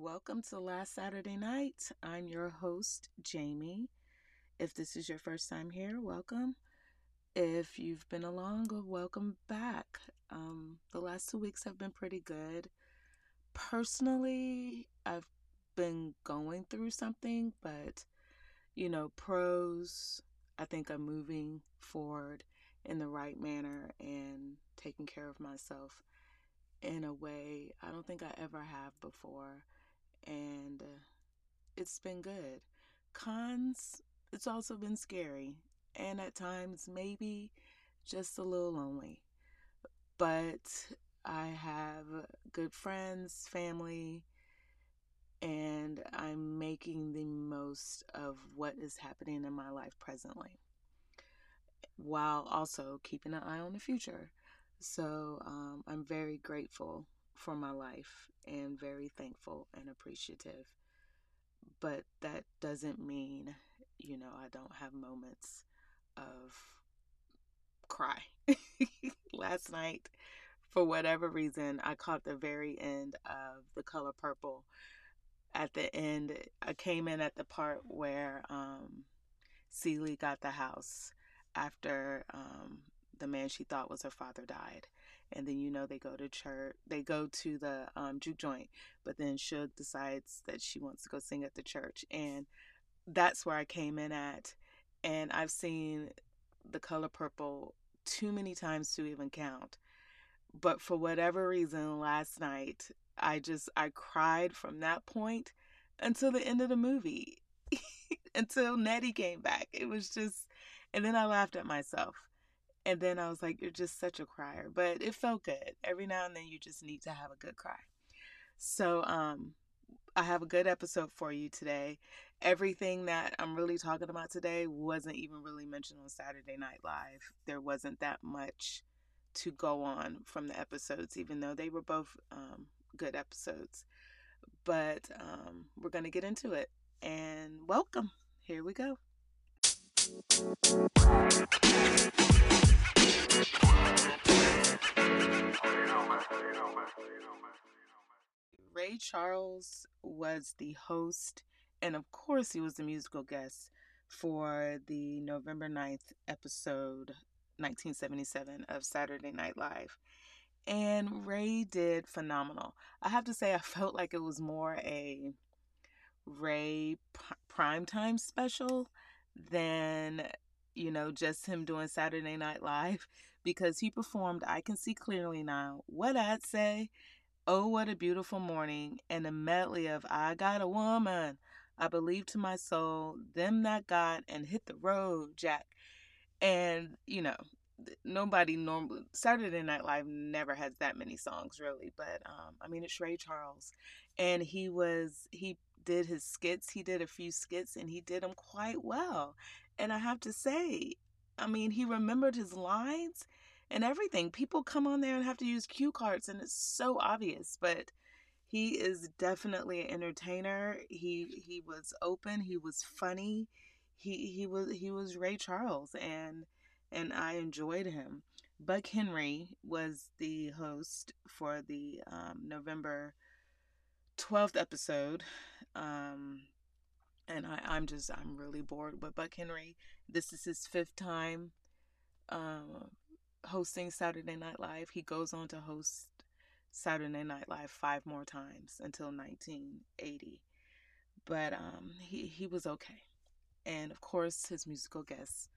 Welcome to Last Saturday Night. I'm your host, Jamie. If this is your first time here, welcome. If you've been along, welcome back. Um, the last two weeks have been pretty good. Personally, I've been going through something, but you know, pros, I think I'm moving forward in the right manner and taking care of myself in a way I don't think I ever have before. And uh, it's been good. Cons, it's also been scary. And at times, maybe just a little lonely. But I have good friends, family, and I'm making the most of what is happening in my life presently while also keeping an eye on the future. So um, I'm very grateful for my life and very thankful and appreciative. But that doesn't mean, you know, I don't have moments of cry. Last night, for whatever reason, I caught the very end of The Color Purple. At the end, I came in at the part where um, Celie got the house after um, the man she thought was her father died. And then you know they go to church, they go to the um, juke joint, but then Shug decides that she wants to go sing at the church, and that's where I came in at. And I've seen the color purple too many times to even count. But for whatever reason, last night I just I cried from that point until the end of the movie, until Nettie came back. It was just, and then I laughed at myself and then I was like, you're just such a crier. But it felt good. Every now and then you just need to have a good cry. So, um, I have a good episode for you today. Everything that I'm really talking about today wasn't even really mentioned on Saturday Night Live. There wasn't that much to go on from the episodes, even though they were both um, good episodes. But um, we're going to get into it. And welcome. Here we go. Ray Charles was the host, and of course, he was the musical guest for the November 9th episode 1977 of Saturday Night Live. And Ray did phenomenal. I have to say, I felt like it was more a Ray primetime special than you know, just him doing Saturday Night Live because he performed I Can See Clearly Now, What'd I Say, Oh What a Beautiful Morning, and a medley of I Got a Woman, I Believe to My Soul, Them That Got, and Hit the Road, Jack. And, you know, nobody normally Saturday Night Live never has that many songs really, but um I mean it's Ray Charles and he was he did his skits, he did a few skits and he did them quite well. And I have to say, I mean, he remembered his lines and everything. People come on there and have to use cue cards, and it's so obvious, but he is definitely an entertainer. He he was open, he was funny. He he was he was Ray Charles and and I enjoyed him. Buck Henry was the host for the um, November 12th episode. Um, and I, I'm just I'm really bored with Buck Henry. This is his fifth time uh, hosting Saturday Night Live. He goes on to host Saturday Night Live five more times until 1980. But um, he he was okay, and of course his musical guest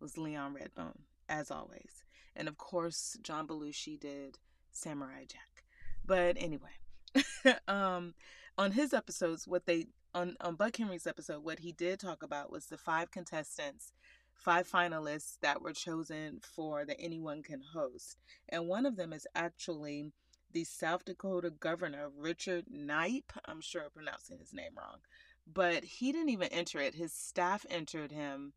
was Leon Redbone as always, and of course John Belushi did Samurai Jack. But anyway, um, on his episodes, what they on, on Buck Henry's episode, what he did talk about was the five contestants, five finalists that were chosen for the Anyone Can Host. And one of them is actually the South Dakota governor, Richard Kneip. I'm sure I'm pronouncing his name wrong. But he didn't even enter it. His staff entered him.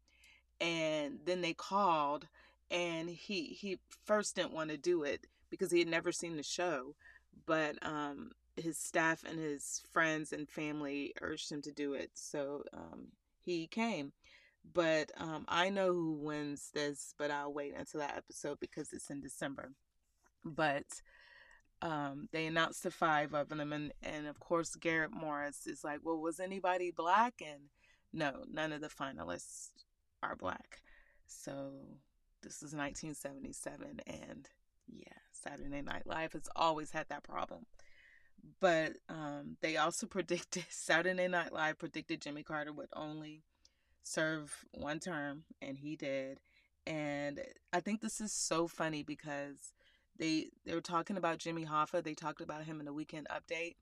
And then they called and he he first didn't want to do it because he had never seen the show but um his staff and his friends and family urged him to do it, so um, he came. But um, I know who wins this, but I'll wait until that episode because it's in December. But um, they announced the five of them, and, and of course, Garrett Morris is like, Well, was anybody black? And no, none of the finalists are black. So this is 1977, and yeah, Saturday Night Live has always had that problem. But um, they also predicted Saturday Night Live predicted Jimmy Carter would only serve one term, and he did. And I think this is so funny because they they were talking about Jimmy Hoffa. They talked about him in the weekend update,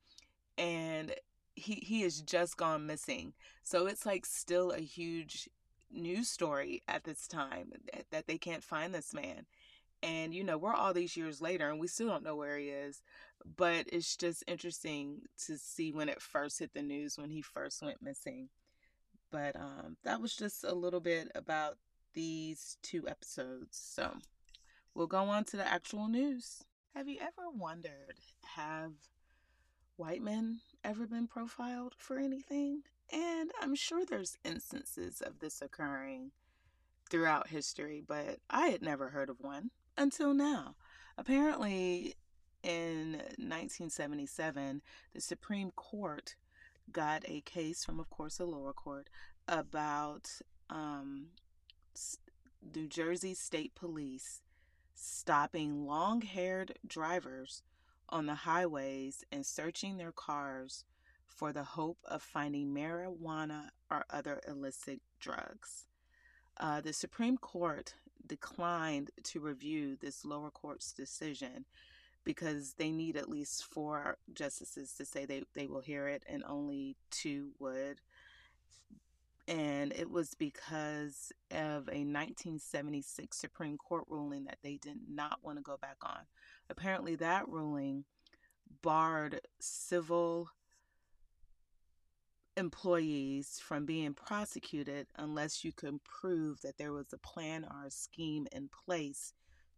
and he he has just gone missing. So it's like still a huge news story at this time that, that they can't find this man. And you know, we're all these years later and we still don't know where he is. But it's just interesting to see when it first hit the news when he first went missing. But um that was just a little bit about these two episodes. So we'll go on to the actual news. Have you ever wondered have white men ever been profiled for anything? And I'm sure there's instances of this occurring throughout history, but I had never heard of one until now. Apparently, in 1977, the Supreme Court got a case from, of course, the lower court about um, New Jersey State Police stopping long haired drivers on the highways and searching their cars for the hope of finding marijuana or other illicit drugs. Uh, the Supreme Court declined to review this lower court's decision because they need at least four justices to say they, they will hear it, and only two would. And it was because of a 1976 Supreme Court ruling that they did not want to go back on. Apparently, that ruling barred civil employees from being prosecuted unless you can prove that there was a plan or a scheme in place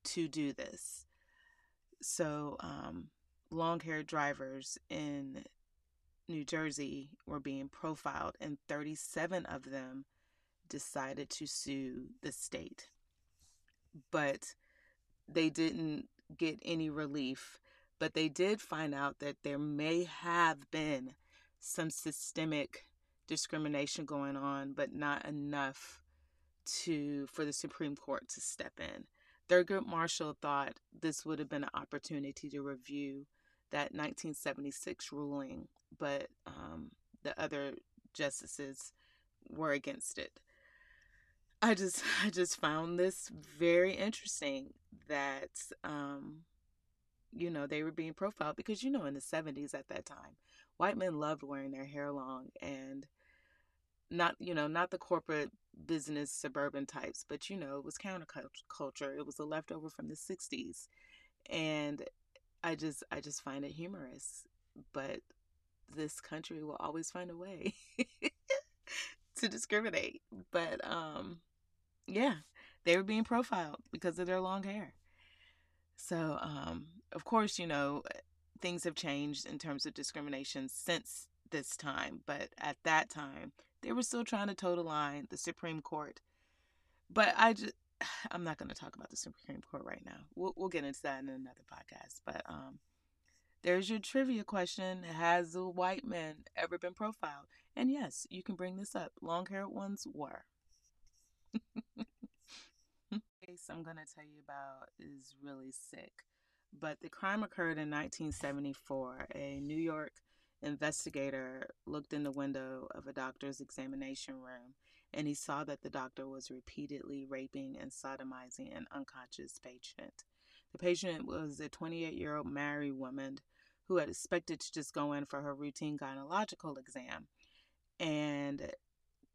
to do this. So, um, long haired drivers in New Jersey were being profiled, and 37 of them decided to sue the state. But they didn't get any relief, but they did find out that there may have been some systemic discrimination going on, but not enough to for the Supreme Court to step in. Thurgood Marshall thought this would have been an opportunity to review that 1976 ruling, but um, the other justices were against it. I just I just found this very interesting that um, you know they were being profiled because you know in the 70s at that time white men loved wearing their hair long and not you know not the corporate business suburban types but you know it was counterculture it was a leftover from the 60s and i just i just find it humorous but this country will always find a way to discriminate but um yeah they were being profiled because of their long hair. So um of course you know things have changed in terms of discrimination since this time, but at that time, they were still trying to toe the line, the Supreme Court. But I just, I'm not going to talk about the Supreme Court right now. We'll, we'll get into that in another podcast. But um, there's your trivia question Has a white man ever been profiled? And yes, you can bring this up. Long haired ones were. case I'm going to tell you about is really sick. But the crime occurred in 1974. A New York investigator looked in the window of a doctor's examination room and he saw that the doctor was repeatedly raping and sodomizing an unconscious patient. The patient was a 28 year old married woman who had expected to just go in for her routine gynecological exam. And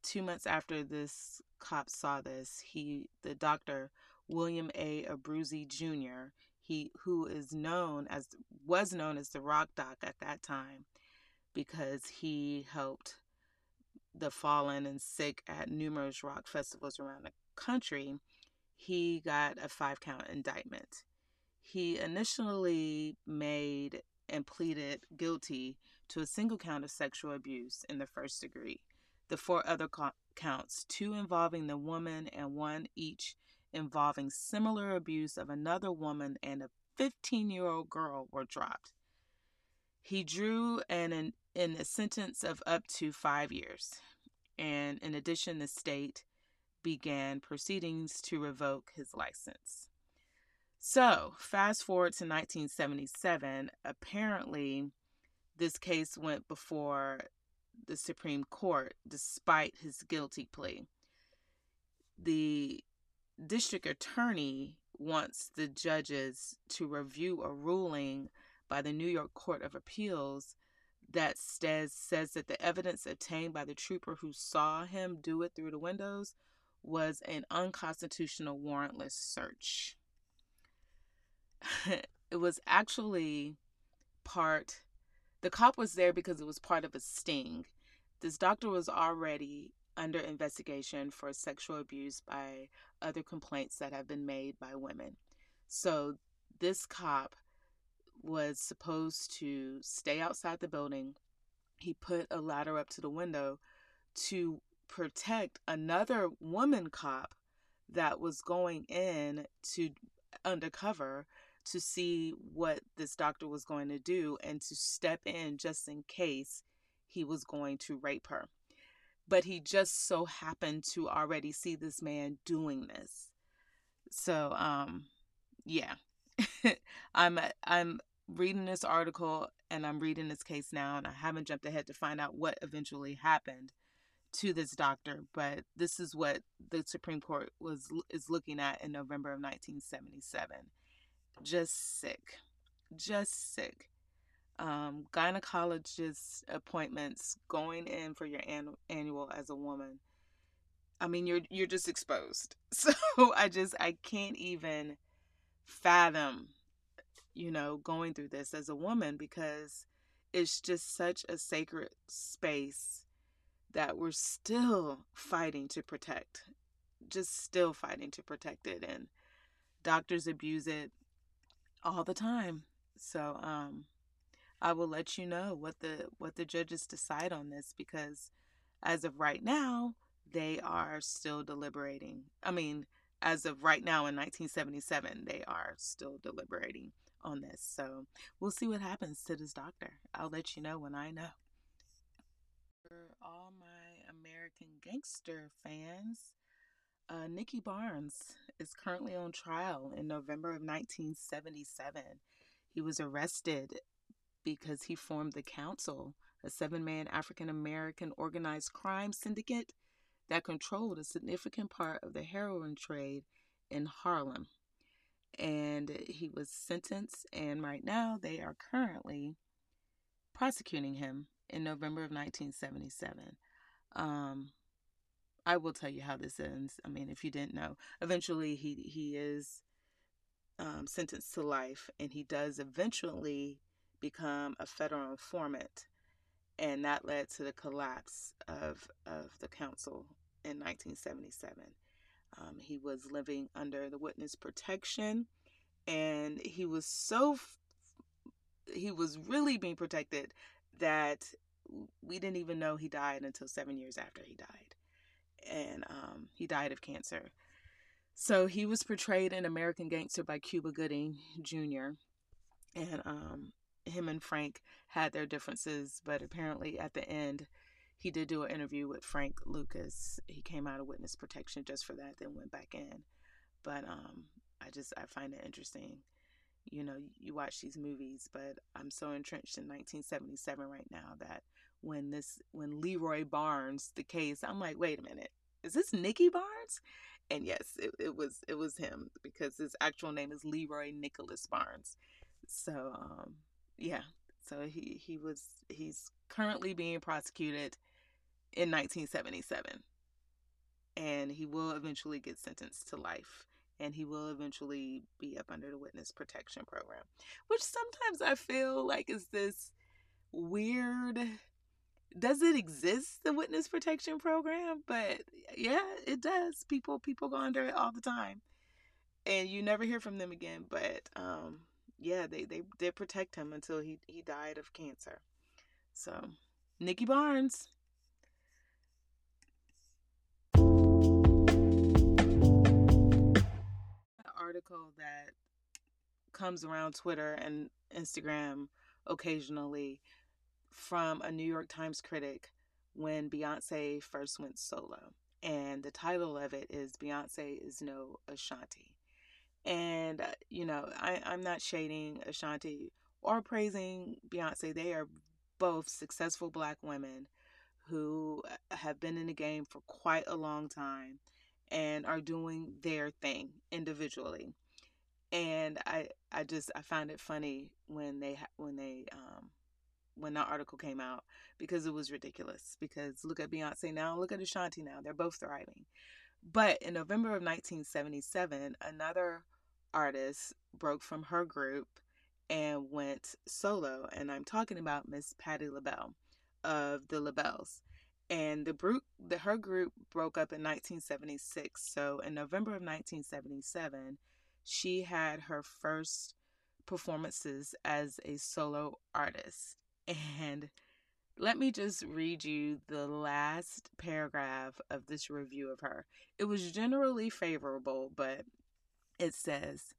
two months after this cop saw this, he, the doctor, William A. Abruzzi Jr., he who is known as was known as the Rock Doc at that time because he helped the fallen and sick at numerous rock festivals around the country. He got a five count indictment. He initially made and pleaded guilty to a single count of sexual abuse in the first degree. The four other counts, two involving the woman and one each involving similar abuse of another woman and a 15 year old girl were dropped. He drew an, an a sentence of up to five years. And in addition, the state began proceedings to revoke his license. So, fast forward to 1977, apparently, this case went before the Supreme Court despite his guilty plea. The district attorney wants the judges to review a ruling by the New York Court of Appeals that says says that the evidence obtained by the trooper who saw him do it through the windows was an unconstitutional warrantless search. it was actually part the cop was there because it was part of a sting. This doctor was already under investigation for sexual abuse by other complaints that have been made by women. So this cop was supposed to stay outside the building. He put a ladder up to the window to protect another woman cop that was going in to undercover to see what this doctor was going to do and to step in just in case he was going to rape her. But he just so happened to already see this man doing this. So um yeah. I'm I'm reading this article and I'm reading this case now and I haven't jumped ahead to find out what eventually happened to this doctor, but this is what the Supreme Court was is looking at in November of 1977. Just sick. Just sick. Um, gynecologist appointments going in for your an- annual as a woman. I mean, you're you're just exposed. So I just I can't even fathom, you know, going through this as a woman because it's just such a sacred space that we're still fighting to protect. Just still fighting to protect it and doctors abuse it all the time. So um I will let you know what the what the judges decide on this because as of right now, they are still deliberating. I mean, as of right now in 1977, they are still deliberating on this. So we'll see what happens to this doctor. I'll let you know when I know. For all my American Gangster fans, uh, Nicky Barnes is currently on trial in November of 1977. He was arrested because he formed the Council, a seven man African American organized crime syndicate that controlled a significant part of the heroin trade in Harlem. And he was sentenced, and right now they are currently prosecuting him in November of 1977. Um, I will tell you how this ends. I mean, if you didn't know, eventually he he is um, sentenced to life, and he does eventually become a federal informant, and that led to the collapse of of the council in 1977. Um, he was living under the witness protection, and he was so he was really being protected that we didn't even know he died until seven years after he died, and um, he died of cancer. So he was portrayed in American Gangster by Cuba Gooding Jr. And um, him and Frank had their differences, but apparently at the end, he did do an interview with Frank Lucas. He came out of witness protection just for that, then went back in. But um, I just I find it interesting. You know, you watch these movies, but I'm so entrenched in 1977 right now that when this when Leroy Barnes the case, I'm like, wait a minute, is this Nicky Barnes? And yes, it, it was it was him because his actual name is Leroy Nicholas Barnes. So um, yeah, so he he was he's currently being prosecuted in 1977. And he will eventually get sentenced to life and he will eventually be up under the witness protection program, which sometimes I feel like is this weird does it exist the witness protection program but yeah it does people people go under it all the time and you never hear from them again but um yeah, they, they did protect him until he, he died of cancer. So, Nicky Barnes. Article that comes around Twitter and Instagram occasionally from a New York Times critic when Beyonce first went solo. And the title of it is Beyonce is No Ashanti. And, uh, you know, I, I'm not shading Ashanti or praising Beyonce. They are both successful black women who uh, have been in the game for quite a long time and are doing their thing individually. And I I just I found it funny when they when they um when that article came out because it was ridiculous. Because look at Beyonce now, look at Ashanti now. They're both thriving. But in November of 1977, another artist broke from her group and went solo. And I'm talking about Miss Patti LaBelle of the LaBelles. And the group, the, her group broke up in 1976. So in November of 1977, she had her first performances as a solo artist. And let me just read you the last paragraph of this review of her. It was generally favorable, but it says,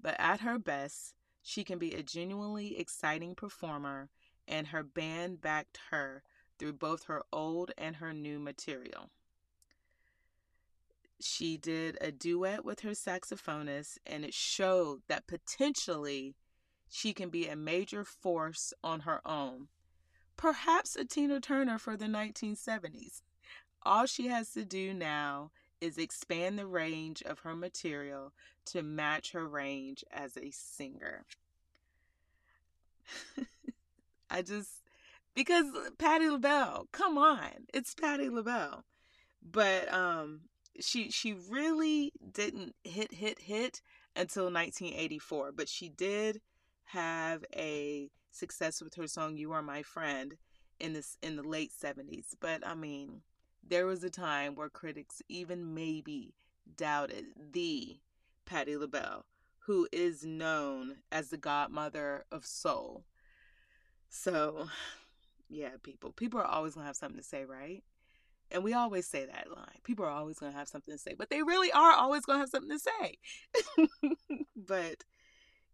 but at her best, she can be a genuinely exciting performer, and her band backed her through both her old and her new material. She did a duet with her saxophonist, and it showed that potentially she can be a major force on her own. Perhaps a Tina Turner for the 1970s. All she has to do now is expand the range of her material to match her range as a singer. I just because Patti LaBelle, come on, it's Patti LaBelle. But um she she really didn't hit hit hit until 1984, but she did have a success with her song "You Are My Friend" in this in the late 70s. But I mean, there was a time where critics even maybe doubted the Patti LaBelle, who is known as the godmother of soul. So, yeah, people, people are always gonna have something to say, right? And we always say that line. People are always to have something to say, but they really are always to have something to say. but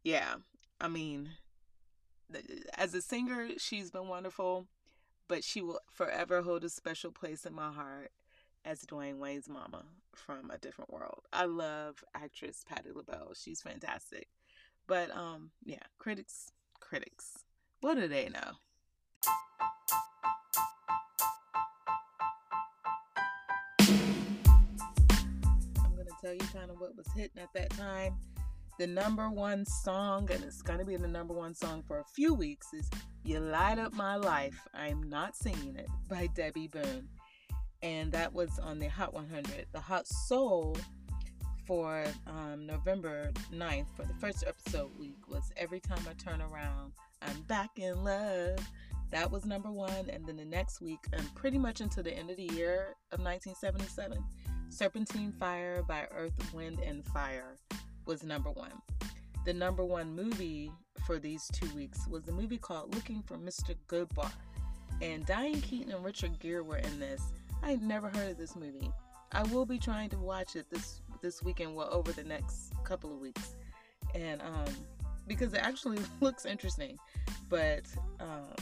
yeah, I mean, as a singer, she's been wonderful, but she will forever hold a special place in my heart as Dwyane Wade's mama from A Different World. I love actress Patti LaBelle. She's fantastic. But um yeah, critics, critics. What do they know? I'm going to tell you kind of what was hitting at that time the number one song, and it's going to be the number one song for a few weeks, is You Light Up My Life. I'm Not Singing It by Debbie Boone. And that was on the Hot 100. The Hot Soul for um, November 9th, for the first episode week, was Every Time I Turn Around, I'm Back in Love. That was number one. And then the next week, and pretty much until the end of the year of 1977, Serpentine Fire by Earth, Wind, and Fire was number one. The number one movie for these two weeks was a movie called Looking for Mr. Goodbar. And Diane Keaton and Richard Gere were in this. I had never heard of this movie. I will be trying to watch it this this weekend, well, over the next couple of weeks, and um, because it actually looks interesting. But um,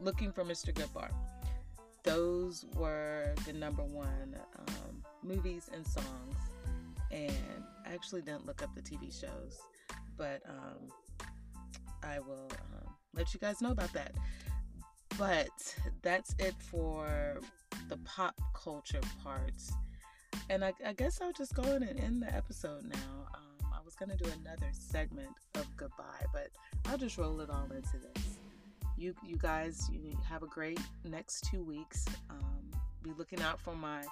looking for Mr. Goodbar, those were the number one um, movies and songs, and I actually didn't look up the TV shows, but um, I will um, let you guys know about that. But that's it for the pop culture parts. And I, I guess I'll just go in and end the episode now. Um, I was going to do another segment of goodbye, but I'll just roll it all into this. You, you guys, you have a great next two weeks. Um, be looking out for my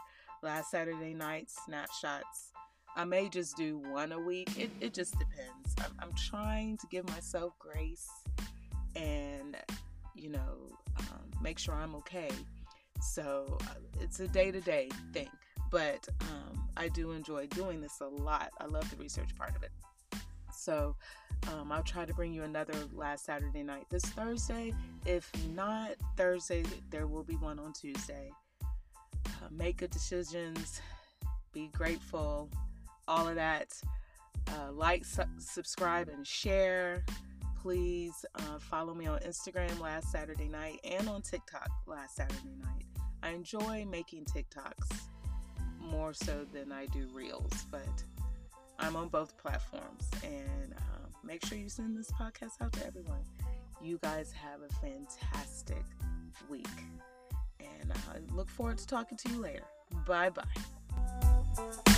last Saturday night snapshots I may just do one a week. It, it just depends. I'm, I'm trying to give myself grace and, you know, um, make sure I'm okay. So uh, it's a day to day thing. But um, I do enjoy doing this a lot. I love the research part of it. So um, I'll try to bring you another last Saturday night this Thursday. If not Thursday, there will be one on Tuesday. Uh, make good decisions, be grateful, all of that. Uh, like, su- subscribe, and share. Please uh, follow me on Instagram last Saturday night and on TikTok last Saturday night. I enjoy making TikToks more so than I do Reels, but I'm on both platforms. And uh, make sure you send this podcast out to everyone. You guys have a fantastic week. And I look forward to talking to you later. Bye bye.